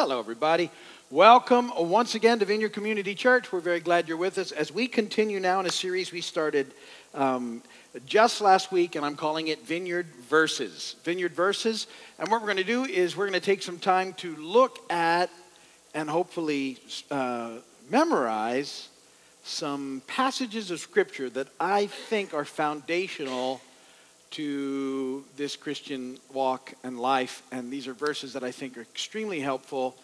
Hello, everybody. Welcome once again to Vineyard Community Church. We're very glad you're with us as we continue now in a series we started um, just last week, and I'm calling it Vineyard Verses. Vineyard Verses. And what we're going to do is we're going to take some time to look at and hopefully uh, memorize some passages of Scripture that I think are foundational to this Christian walk and life. And these are verses that I think are extremely helpful.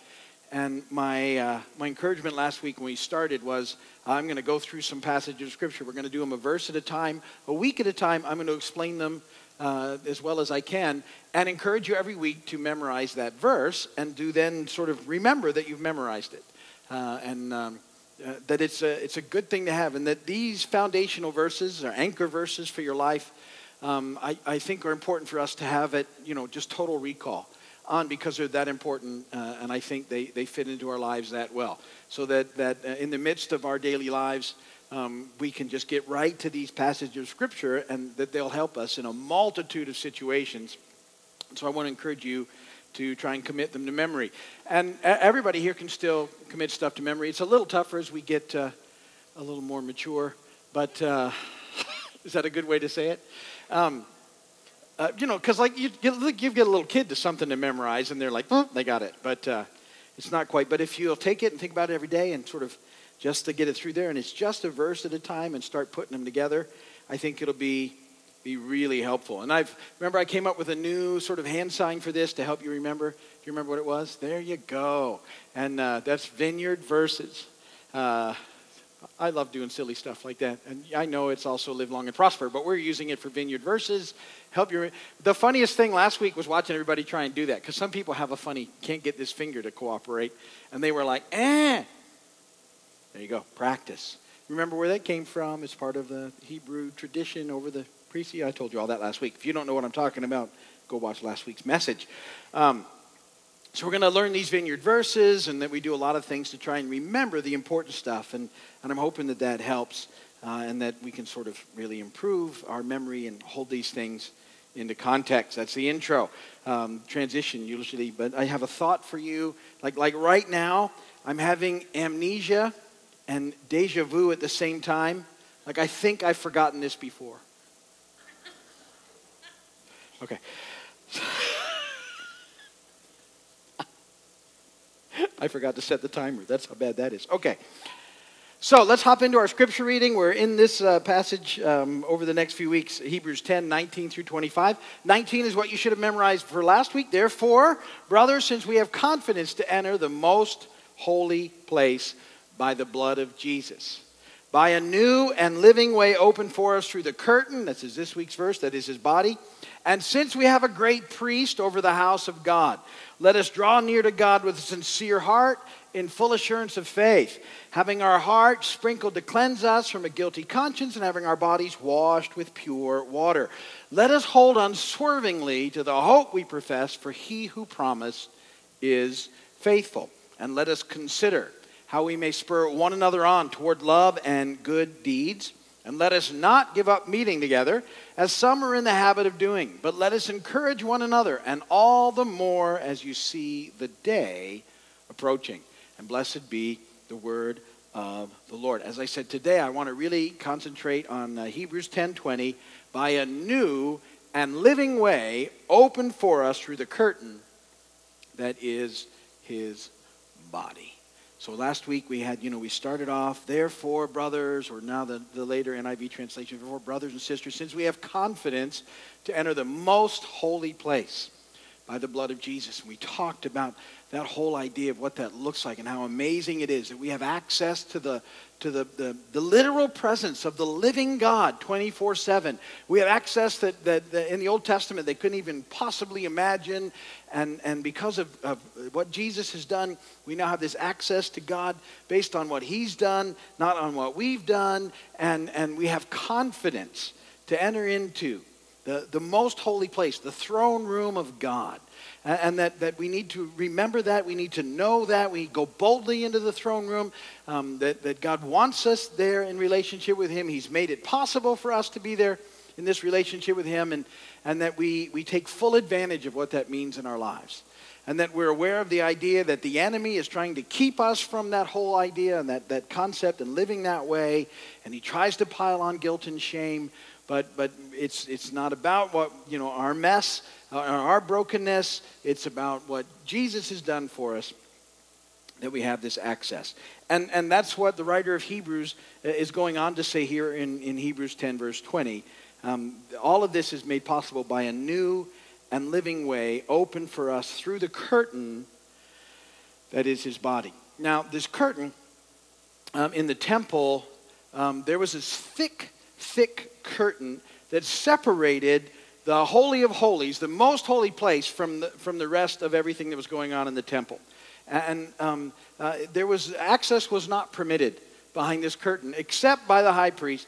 And my, uh, my encouragement last week when we started was I'm going to go through some passages of Scripture. We're going to do them a verse at a time, a week at a time. I'm going to explain them uh, as well as I can and encourage you every week to memorize that verse and do then sort of remember that you've memorized it. Uh, and um, uh, that it's a, it's a good thing to have, and that these foundational verses are anchor verses for your life um, I, I, think are important for us to have it, you know, just total recall on because they're that important, uh, and I think they, they fit into our lives that well. So that, that uh, in the midst of our daily lives, um, we can just get right to these passages of Scripture and that they'll help us in a multitude of situations. So I want to encourage you to try and commit them to memory. And everybody here can still commit stuff to memory. It's a little tougher as we get uh, a little more mature, but uh, is that a good way to say it? Um, uh, you know, because like you, you give a little kid to something to memorize, and they're like, oh, they got it. But uh, it's not quite. But if you'll take it and think about it every day, and sort of just to get it through there, and it's just a verse at a time, and start putting them together, I think it'll be be really helpful. And I've remember I came up with a new sort of hand sign for this to help you remember. Do you remember what it was? There you go. And uh, that's Vineyard Verses. Uh, I love doing silly stuff like that. And I know it's also live long and prosper, but we're using it for vineyard verses. Help your. The funniest thing last week was watching everybody try and do that because some people have a funny, can't get this finger to cooperate. And they were like, eh. There you go, practice. Remember where that came from? It's part of the Hebrew tradition over the priesthood. I told you all that last week. If you don't know what I'm talking about, go watch last week's message. Um, so we're going to learn these vineyard verses, and that we do a lot of things to try and remember the important stuff. And, and I'm hoping that that helps, uh, and that we can sort of really improve our memory and hold these things into context. That's the intro um, transition usually. But I have a thought for you. Like like right now, I'm having amnesia and deja vu at the same time. Like I think I've forgotten this before. Okay. I forgot to set the timer. That's how bad that is. Okay. So let's hop into our scripture reading. We're in this uh, passage um, over the next few weeks, Hebrews 10, 19 through 25. 19 is what you should have memorized for last week. Therefore, brothers, since we have confidence to enter the most holy place by the blood of Jesus, by a new and living way open for us through the curtain, this is this week's verse, that is his body. And since we have a great priest over the house of God, let us draw near to God with a sincere heart in full assurance of faith, having our hearts sprinkled to cleanse us from a guilty conscience and having our bodies washed with pure water. Let us hold unswervingly to the hope we profess, for he who promised is faithful. And let us consider how we may spur one another on toward love and good deeds. And let us not give up meeting together, as some are in the habit of doing, but let us encourage one another, and all the more as you see the day approaching. And blessed be the word of the Lord. As I said today, I want to really concentrate on uh, Hebrews 10:20 by a new and living way opened for us through the curtain that is his body. So last week we had, you know, we started off, therefore, brothers, or now the, the later NIV translation, therefore, brothers and sisters, since we have confidence to enter the most holy place by the blood of Jesus. And we talked about that whole idea of what that looks like and how amazing it is that we have access to the to the, the, the literal presence of the living God 24 7. We have access that, that, that, in the Old Testament they couldn't even possibly imagine. And, and because of, of what Jesus has done, we now have this access to God based on what He's done, not on what we've done. And, and we have confidence to enter into the, the most holy place, the throne room of God. And that, that we need to remember that. We need to know that. We go boldly into the throne room. Um, that, that God wants us there in relationship with Him. He's made it possible for us to be there in this relationship with Him. And, and that we, we take full advantage of what that means in our lives. and that we're aware of the idea that the enemy is trying to keep us from that whole idea and that, that concept and living that way, and he tries to pile on guilt and shame, but, but it's, it's not about what, you know, our mess, uh, our brokenness, it's about what Jesus has done for us that we have this access. And, and that's what the writer of Hebrews uh, is going on to say here in, in Hebrews 10, verse 20. Um, all of this is made possible by a new and living way open for us through the curtain that is his body. Now, this curtain um, in the temple, um, there was this thick, thick curtain that separated the Holy of Holies, the most holy place, from the, from the rest of everything that was going on in the temple. And um, uh, there was access was not permitted behind this curtain except by the high priest,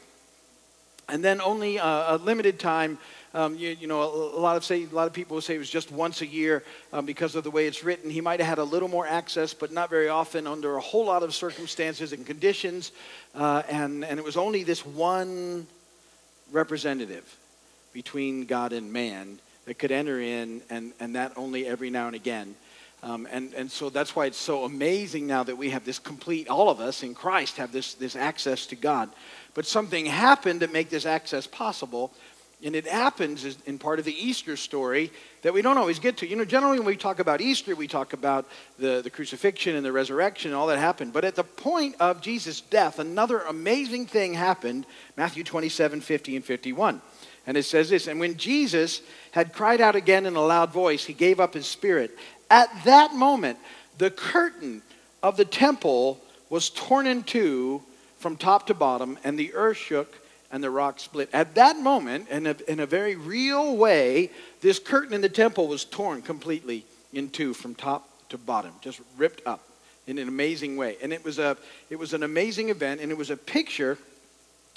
and then only uh, a limited time um, you, you, know, a, a, lot of say a lot of people will say it was just once a year um, because of the way it's written. He might have had a little more access, but not very often under a whole lot of circumstances and conditions. Uh, and and it was only this one representative between God and man that could enter in, and and that only every now and again. Um, and, and so that's why it's so amazing now that we have this complete, all of us in Christ have this, this access to God. But something happened to make this access possible. And it happens in part of the Easter story that we don't always get to. You know, generally when we talk about Easter, we talk about the, the crucifixion and the resurrection and all that happened. But at the point of Jesus' death, another amazing thing happened Matthew 27 50 and 51. And it says this And when Jesus had cried out again in a loud voice, he gave up his spirit. At that moment, the curtain of the temple was torn in two from top to bottom, and the earth shook and the rock split. At that moment, in a, in a very real way, this curtain in the temple was torn completely in two from top to bottom, just ripped up in an amazing way. And it was, a, it was an amazing event, and it was a picture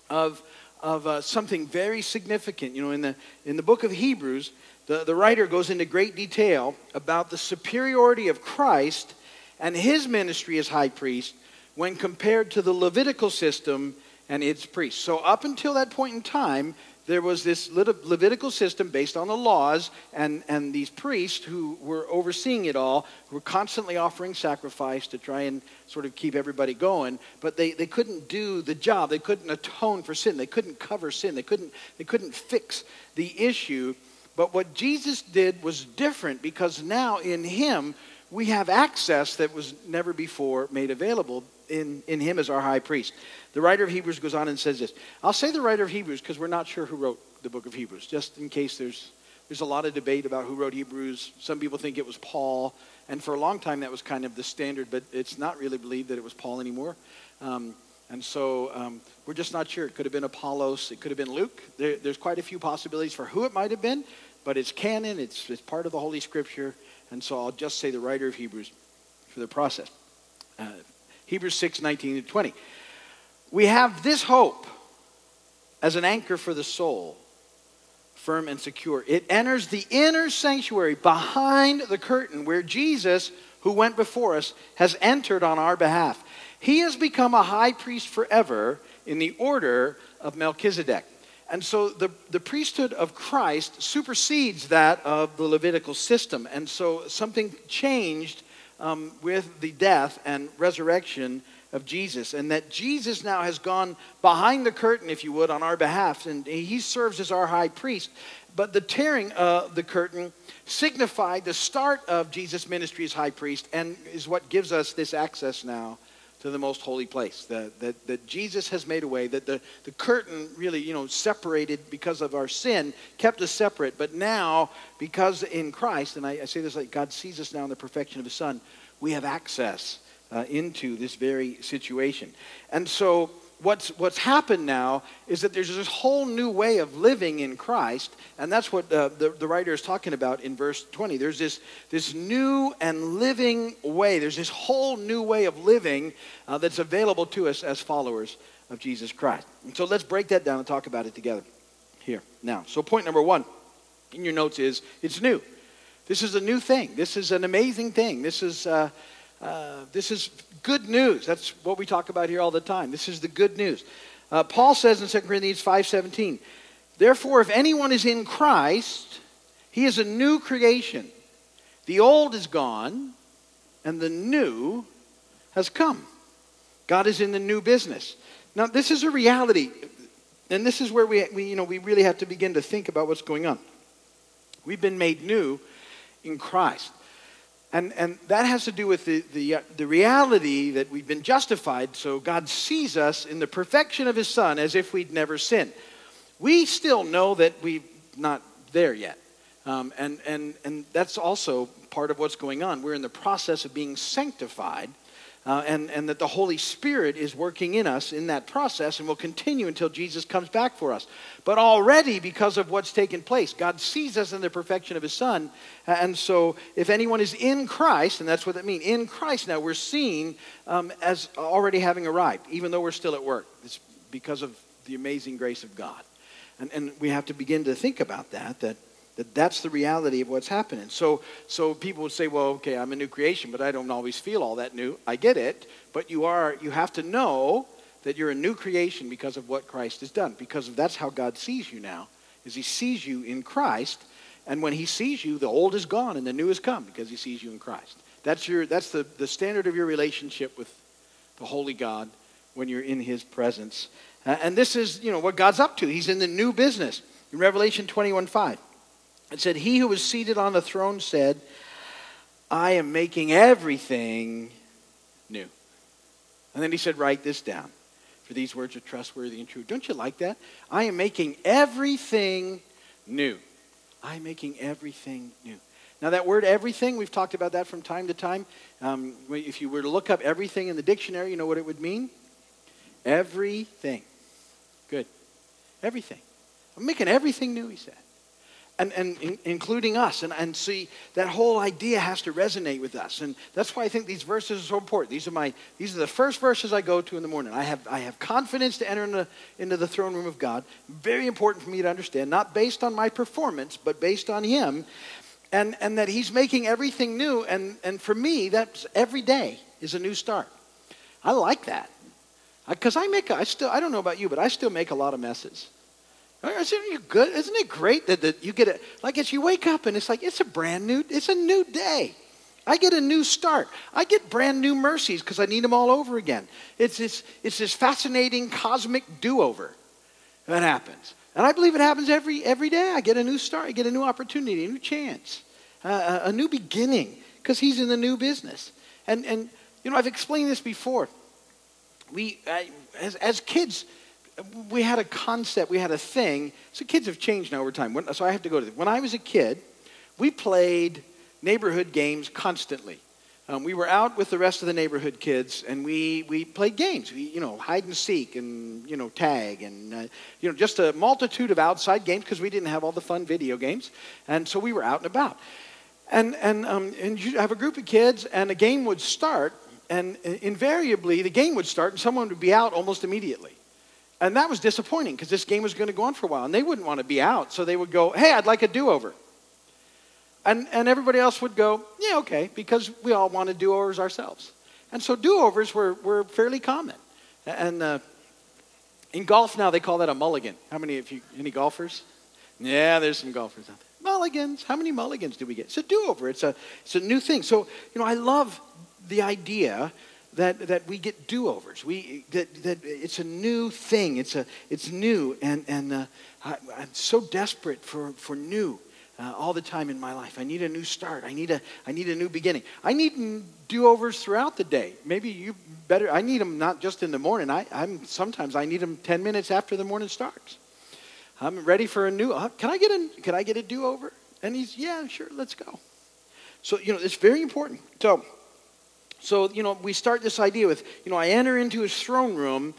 of, of uh, something very significant. You know, in the, in the book of Hebrews, the, the writer goes into great detail about the superiority of Christ and his ministry as high priest when compared to the Levitical system and its priests. So, up until that point in time, there was this Levitical system based on the laws, and, and these priests who were overseeing it all were constantly offering sacrifice to try and sort of keep everybody going. But they, they couldn't do the job. They couldn't atone for sin. They couldn't cover sin. They couldn't, they couldn't fix the issue. But what Jesus did was different because now in Him we have access that was never before made available in, in him as our high priest. The writer of Hebrews goes on and says this. I'll say the writer of Hebrews because we're not sure who wrote the book of Hebrews, just in case there's, there's a lot of debate about who wrote Hebrews. Some people think it was Paul, and for a long time that was kind of the standard, but it's not really believed that it was Paul anymore. Um, and so um, we're just not sure. It could have been Apollos, it could have been Luke. There, there's quite a few possibilities for who it might have been, but it's canon, it's, it's part of the Holy Scripture, and so I'll just say the writer of Hebrews for the process. Uh, Hebrews 6 19 to 20. We have this hope as an anchor for the soul, firm and secure. It enters the inner sanctuary behind the curtain where Jesus, who went before us, has entered on our behalf. He has become a high priest forever in the order of Melchizedek. And so the, the priesthood of Christ supersedes that of the Levitical system. And so something changed um, with the death and resurrection of Jesus, and that Jesus now has gone behind the curtain, if you would, on our behalf, and he serves as our high priest. But the tearing of the curtain signified the start of Jesus' ministry as high priest, and is what gives us this access now to the most holy place. That, that, that Jesus has made a way, that the, the curtain really, you know, separated because of our sin, kept us separate. But now, because in Christ, and I, I say this like God sees us now in the perfection of his Son, we have access uh, into this very situation. And so what's, what's happened now is that there's this whole new way of living in Christ, and that's what uh, the, the writer is talking about in verse 20. There's this, this new and living way, there's this whole new way of living uh, that's available to us as followers of Jesus Christ. And so let's break that down and talk about it together here now. So, point number one in your notes is it's new. This is a new thing. This is an amazing thing. This is. Uh, uh, this is good news. That's what we talk about here all the time. This is the good news. Uh, Paul says in 2 Corinthians 5.17, Therefore, if anyone is in Christ, he is a new creation. The old is gone, and the new has come. God is in the new business. Now, this is a reality, and this is where we, we, you know, we really have to begin to think about what's going on. We've been made new in Christ. And, and that has to do with the, the, uh, the reality that we've been justified, so God sees us in the perfection of His Son as if we'd never sinned. We still know that we're not there yet. Um, and, and, and that's also part of what's going on. We're in the process of being sanctified uh, and, and that the Holy Spirit is working in us in that process and will continue until Jesus comes back for us. But already, because of what's taken place, God sees us in the perfection of His Son. And so, if anyone is in Christ, and that's what that means, in Christ now, we're seen um, as already having arrived, even though we're still at work. It's because of the amazing grace of God. And, and we have to begin to think about that, that that that's the reality of what's happening. So, so people would say, well, okay, I'm a new creation, but I don't always feel all that new. I get it, but you are, you have to know that you're a new creation because of what Christ has done, because that's how God sees you now, is he sees you in Christ, and when he sees you, the old is gone and the new has come because he sees you in Christ. That's, your, that's the, the standard of your relationship with the Holy God when you're in his presence. And this is, you know, what God's up to. He's in the new business. In Revelation 21, 5. It said, He who was seated on the throne said, I am making everything new. And then he said, Write this down, for these words are trustworthy and true. Don't you like that? I am making everything new. I am making everything new. Now, that word everything, we've talked about that from time to time. Um, if you were to look up everything in the dictionary, you know what it would mean? Everything. Good. Everything. I'm making everything new, he said and, and in, including us. And, and see, that whole idea has to resonate with us. And that's why I think these verses are so important. These are, my, these are the first verses I go to in the morning. I have, I have confidence to enter into, into the throne room of God. Very important for me to understand, not based on my performance, but based on Him. And, and that He's making everything new. And, and for me, that's every day is a new start. I like that. Because I make, I still, I don't know about you, but I still make a lot of messes. Isn't it good? Isn't it great that, that you get it? Like as you wake up and it's like it's a brand new, it's a new day. I get a new start. I get brand new mercies because I need them all over again. It's this, it's this fascinating cosmic do-over that happens. And I believe it happens every, every day. I get a new start. I get a new opportunity, a new chance, uh, a new beginning because he's in the new business. And, and, you know, I've explained this before. We, as, as kids, we had a concept, we had a thing. So kids have changed now over time. So I have to go to this. When I was a kid, we played neighborhood games constantly. Um, we were out with the rest of the neighborhood kids, and we, we played games. We, you know, hide and seek, and you know, tag, and uh, you know, just a multitude of outside games because we didn't have all the fun video games, and so we were out and about. And and um, and you have a group of kids, and a game would start, and invariably the game would start, and someone would be out almost immediately. And that was disappointing because this game was going to go on for a while. And they wouldn't want to be out. So they would go, hey, I'd like a do over. And, and everybody else would go, yeah, okay, because we all want to do overs ourselves. And so do overs were, were fairly common. And uh, in golf now, they call that a mulligan. How many of you, any golfers? Yeah, there's some golfers out there. Mulligans. How many mulligans do we get? It's a do over. It's a, it's a new thing. So, you know, I love the idea that, that we get do-overs. We, that, that it's a new thing. It's, a, it's new. And, and uh, I, am so desperate for, for new uh, all the time in my life. I need a new start. I need a, I need a new beginning. I need do-overs throughout the day. Maybe you better, I need them not just in the morning. I, I'm, sometimes I need them 10 minutes after the morning starts. I'm ready for a new, uh, can I get a, can I get a do-over? And he's, yeah, sure, let's go. So, you know, it's very important. So, so, you know, we start this idea with, you know, I enter into his throne room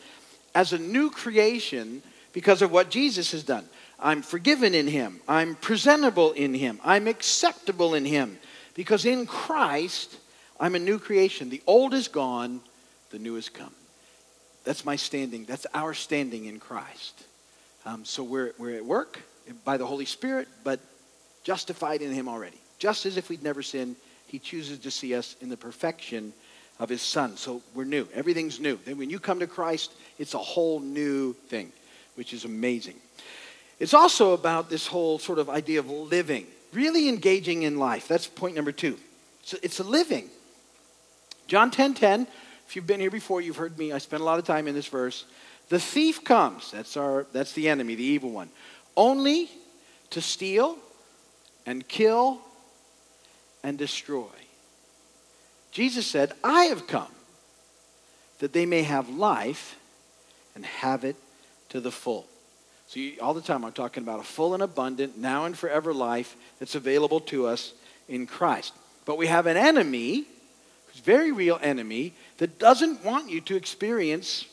as a new creation because of what Jesus has done. I'm forgiven in him. I'm presentable in him. I'm acceptable in him. Because in Christ, I'm a new creation. The old is gone, the new has come. That's my standing. That's our standing in Christ. Um, so we're, we're at work by the Holy Spirit, but justified in him already. Just as if we'd never sinned he chooses to see us in the perfection of his son. So we're new. Everything's new. Then when you come to Christ, it's a whole new thing, which is amazing. It's also about this whole sort of idea of living. really engaging in life. That's point number two. So it's a living. John 10 10, if you've been here before, you've heard me. I spent a lot of time in this verse. The thief comes, that's, our, that's the enemy, the evil one, only to steal and kill and destroy. Jesus said, I have come that they may have life and have it to the full. So, you, all the time, I'm talking about a full and abundant, now and forever life that's available to us in Christ. But we have an enemy, who's a very real enemy, that doesn't want you to experience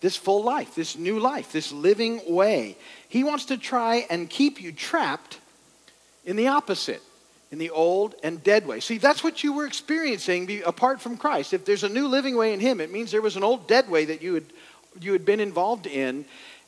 this full life, this new life, this living way. He wants to try and keep you trapped in the opposite in the old and dead way. See, that's what you were experiencing apart from Christ. If there's a new living way in Him, it means there was an old dead way that you had, you had been involved in.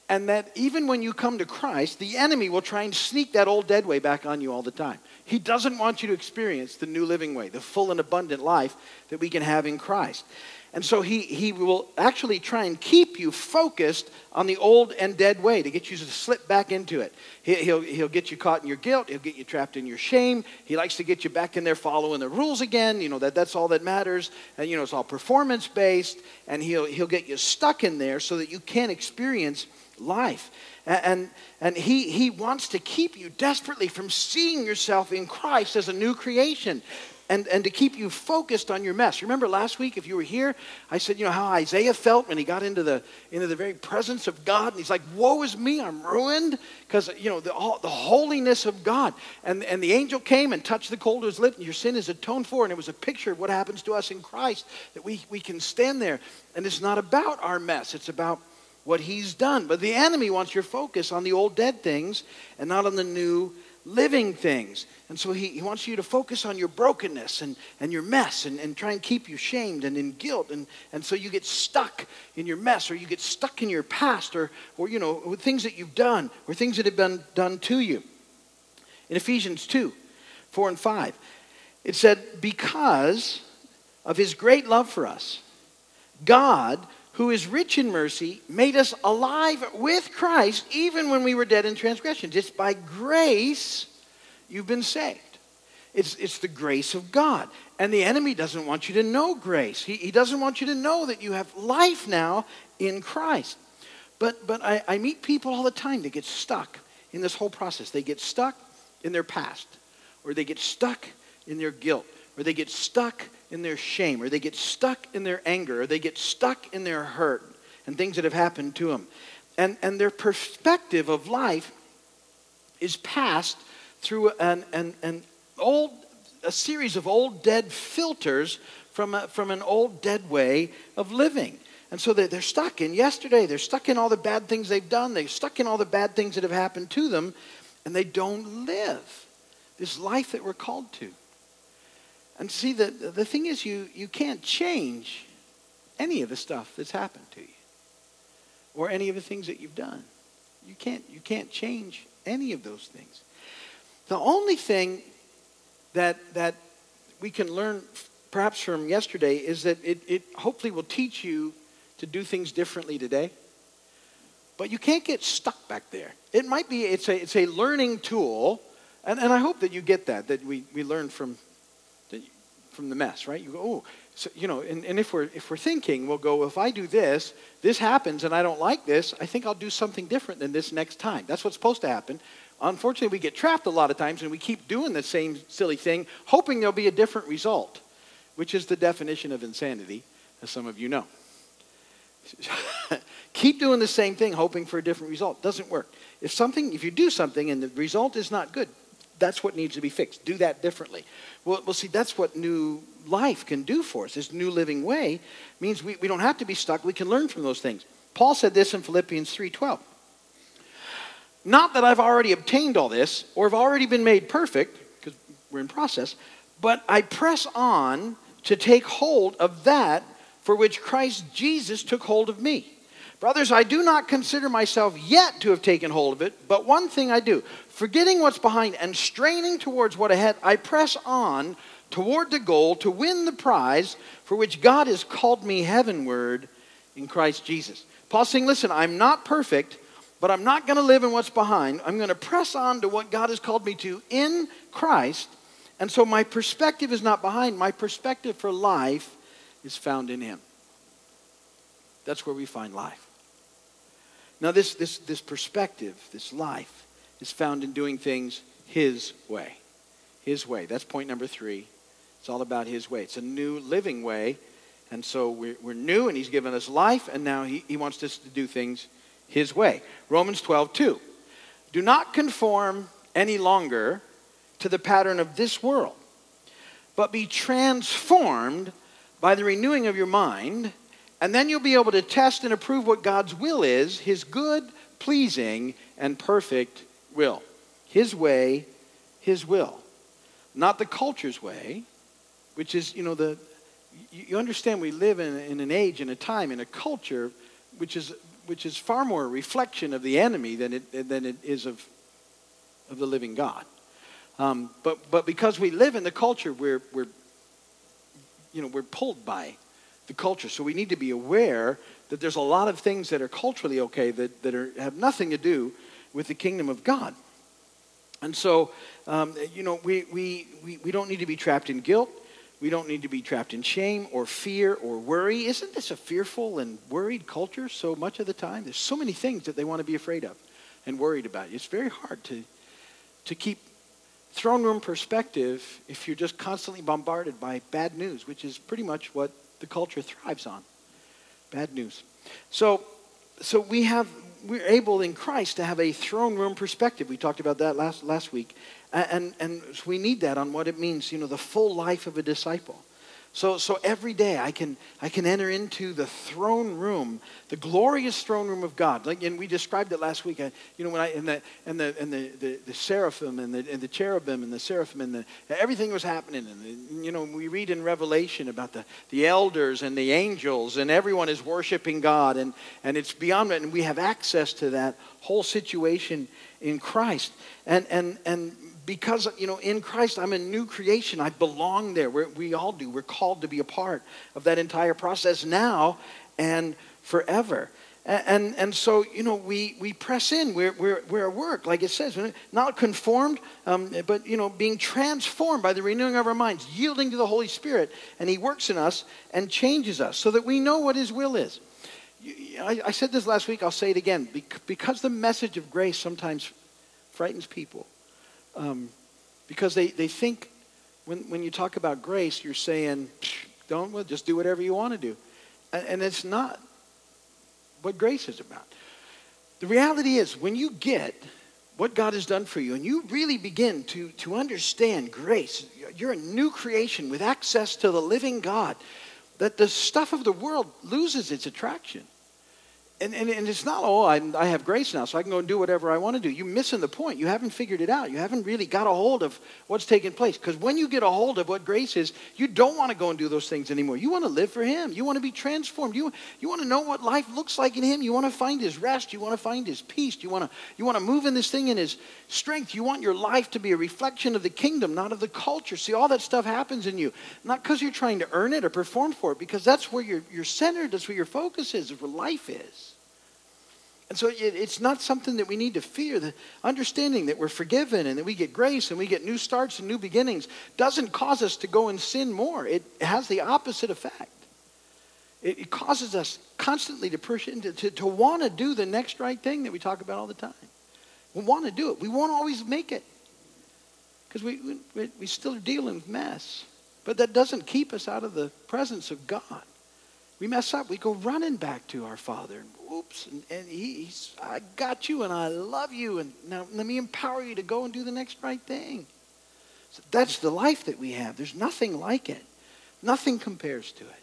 And that even when you come to Christ, the enemy will try and sneak that old dead way back on you all the time. He doesn't want you to experience the new living way, the full and abundant life that we can have in Christ. And so he, he will actually try and keep you focused on the old and dead way to get you to slip back into it. He, he'll, he'll get you caught in your guilt. He'll get you trapped in your shame. He likes to get you back in there following the rules again. You know, that, that's all that matters. And, you know, it's all performance based. And he'll, he'll get you stuck in there so that you can't experience life. And, and, and he, he wants to keep you desperately from seeing yourself in Christ as a new creation and, and to keep you focused on your mess. Remember last week, if you were here, I said, you know, how Isaiah felt when he got into the, into the very presence of God. And he's like, woe is me, I'm ruined. Because, you know, the, all, the holiness of God. And, and the angel came and touched the cold of his lip, and your sin is atoned for. And it was a picture of what happens to us in Christ, that we, we can stand there. And it's not about our mess, it's about what he's done. But the enemy wants your focus on the old dead things and not on the new living things. And so he, he wants you to focus on your brokenness and, and your mess and, and try and keep you shamed and in guilt. And, and so you get stuck in your mess or you get stuck in your past or, or you know, with things that you've done or things that have been done to you. In Ephesians 2 4 and 5, it said, Because of his great love for us, God who is rich in mercy, made us alive with Christ even when we were dead in transgression. Just by grace, you've been saved. It's, it's the grace of God. And the enemy doesn't want you to know grace. He, he doesn't want you to know that you have life now in Christ. But, but I, I meet people all the time that get stuck in this whole process. They get stuck in their past, or they get stuck in their guilt, or they get stuck in their shame, or they get stuck in their anger, or they get stuck in their hurt and things that have happened to them. And, and their perspective of life is passed through an, an, an old, a series of old dead filters from, a, from an old dead way of living. And so they're, they're stuck in yesterday. They're stuck in all the bad things they've done. They're stuck in all the bad things that have happened to them. And they don't live this life that we're called to. And see, the, the thing is, you, you can't change any of the stuff that's happened to you or any of the things that you've done. You can't, you can't change any of those things. The only thing that, that we can learn perhaps from yesterday is that it, it hopefully will teach you to do things differently today. But you can't get stuck back there. It might be, it's a, it's a learning tool, and, and I hope that you get that, that we, we learn from from the mess, right? You go, oh, so, you know, and, and if we're if we're thinking, we'll go, if I do this, this happens, and I don't like this, I think I'll do something different than this next time. That's what's supposed to happen. Unfortunately, we get trapped a lot of times, and we keep doing the same silly thing, hoping there'll be a different result, which is the definition of insanity, as some of you know. keep doing the same thing, hoping for a different result. Doesn't work. If something, if you do something and the result is not good, that's what needs to be fixed. Do that differently. Well, well, see, that's what new life can do for us. This new living way means we, we don't have to be stuck. We can learn from those things. Paul said this in Philippians 3.12. Not that I've already obtained all this or have already been made perfect, because we're in process, but I press on to take hold of that for which Christ Jesus took hold of me. Brothers, I do not consider myself yet to have taken hold of it, but one thing I do, forgetting what's behind and straining towards what ahead, I press on toward the goal to win the prize for which God has called me heavenward in Christ Jesus. Paul's saying, listen, I'm not perfect, but I'm not going to live in what's behind. I'm going to press on to what God has called me to in Christ. And so my perspective is not behind. My perspective for life is found in Him. That's where we find life. Now, this, this, this perspective, this life, is found in doing things His way. His way. That's point number three. It's all about His way. It's a new living way. And so we're, we're new, and He's given us life, and now he, he wants us to do things His way. Romans 12, 2. Do not conform any longer to the pattern of this world, but be transformed by the renewing of your mind, and then you'll be able to test and approve what God's will is His good, pleasing, and perfect will. His way, His will. Not the culture's way, which is, you know, the. You understand we live in, in an age, in a time, in a culture which is, which is far more a reflection of the enemy than it, than it is of, of the living God. Um, but, but because we live in the culture, we're, we're, you know, we're pulled by the culture. So we need to be aware that there's a lot of things that are culturally okay that, that are, have nothing to do with the kingdom of God. And so, um, you know, we, we, we, we don't need to be trapped in guilt. We don't need to be trapped in shame or fear or worry. Isn't this a fearful and worried culture so much of the time? There's so many things that they want to be afraid of and worried about. It's very hard to, to keep throne room perspective if you're just constantly bombarded by bad news, which is pretty much what the culture thrives on. Bad news. So, so we have we're able in Christ to have a throne room perspective. We talked about that last last week, and and we need that on what it means. You know, the full life of a disciple. So, so every day I can, I can enter into the throne room, the glorious throne room of God. Like, and we described it last week. I, you know, when I and the and the and the, the, the seraphim and the and the cherubim and the seraphim and the everything was happening. And you know, we read in Revelation about the the elders and the angels and everyone is worshiping God and and it's beyond it. And we have access to that whole situation in Christ. And and and because you know in christ i'm a new creation. I belong there. We're, we all do. We're called to be a part of that entire process now and forever. And, and, so you know we, we press in. We're, we're, we're at work like it says not conformed um, but you know being transformed by the renewing of our minds yielding to the holy spirit and he works in us and changes us so that we know what his will is. I, I said this last week. I'll say it again. Because the message of grace sometimes frightens people um, because they, they think when, when you talk about grace, you're saying, don't well, just do whatever you want to do. And, and it's not what grace is about. The reality is, when you get what God has done for you and you really begin to, to understand grace, you're a new creation with access to the living God, that the stuff of the world loses its attraction and, and, and it's not, oh, I, I have grace now, so I can go and do whatever I want to do. You're missing the point. You haven't figured it out. You haven't really got a hold of what's taking place. Because when you get a hold of what grace is, you don't want to go and do those things anymore. You want to live for Him. You want to be transformed. You, you want to know what life looks like in Him. You want to find His rest. You want to find His peace. You want to, you want to move in this thing in His strength. You want your life to be a reflection of the kingdom, not of the culture. See, all that stuff happens in you. Not because you're trying to earn it or perform for it, because that's where you're, you're centered, that's where your focus is, where life is. And so it, it's not something that we need to fear. The understanding that we're forgiven and that we get grace and we get new starts and new beginnings doesn't cause us to go and sin more. It has the opposite effect. It, it causes us constantly to push into to, to want to do the next right thing that we talk about all the time. We want to do it. We won't always make it because we, we, we still are dealing with mess. But that doesn't keep us out of the presence of God. We mess up, we go running back to our Father. Oops, and, and he, he's, I got you and I love you, and now let me empower you to go and do the next right thing. So that's the life that we have. There's nothing like it, nothing compares to it.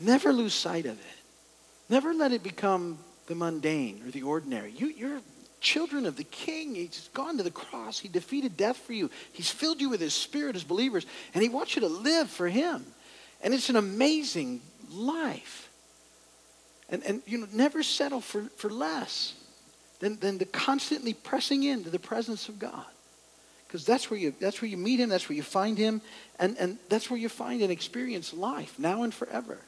Never lose sight of it. Never let it become the mundane or the ordinary. You, you're children of the King. He's gone to the cross. He defeated death for you. He's filled you with His Spirit as believers, and He wants you to live for Him. And it's an amazing life. And, and you know, never settle for, for less than, than the constantly pressing into the presence of God. Because that's where you that's where you meet him, that's where you find him, and, and that's where you find and experience life now and forever.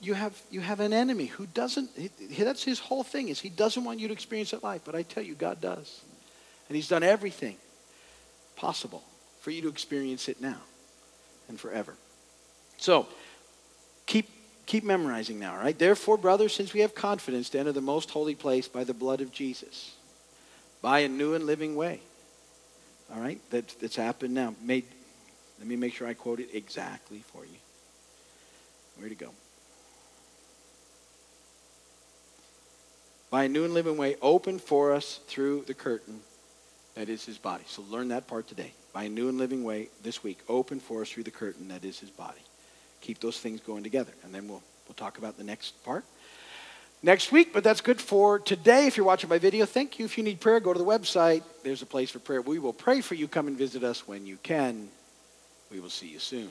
You have, you have an enemy who doesn't, he, that's his whole thing is he doesn't want you to experience that life. But I tell you, God does. And he's done everything possible for you to experience it now and forever. So, keep, keep memorizing now, right? Therefore, brothers, since we have confidence to enter the most holy place by the blood of Jesus, by a new and living way, all right, that, that's happened now. Made, let me make sure I quote it exactly for you. Where to go? By a new and living way opened for us through the curtain that is his body. So learn that part today. By a new and living way this week, open for us through the curtain that is his body. Keep those things going together. And then we'll, we'll talk about the next part next week, but that's good for today. If you're watching my video, thank you. If you need prayer, go to the website. There's a place for prayer. We will pray for you. Come and visit us when you can. We will see you soon.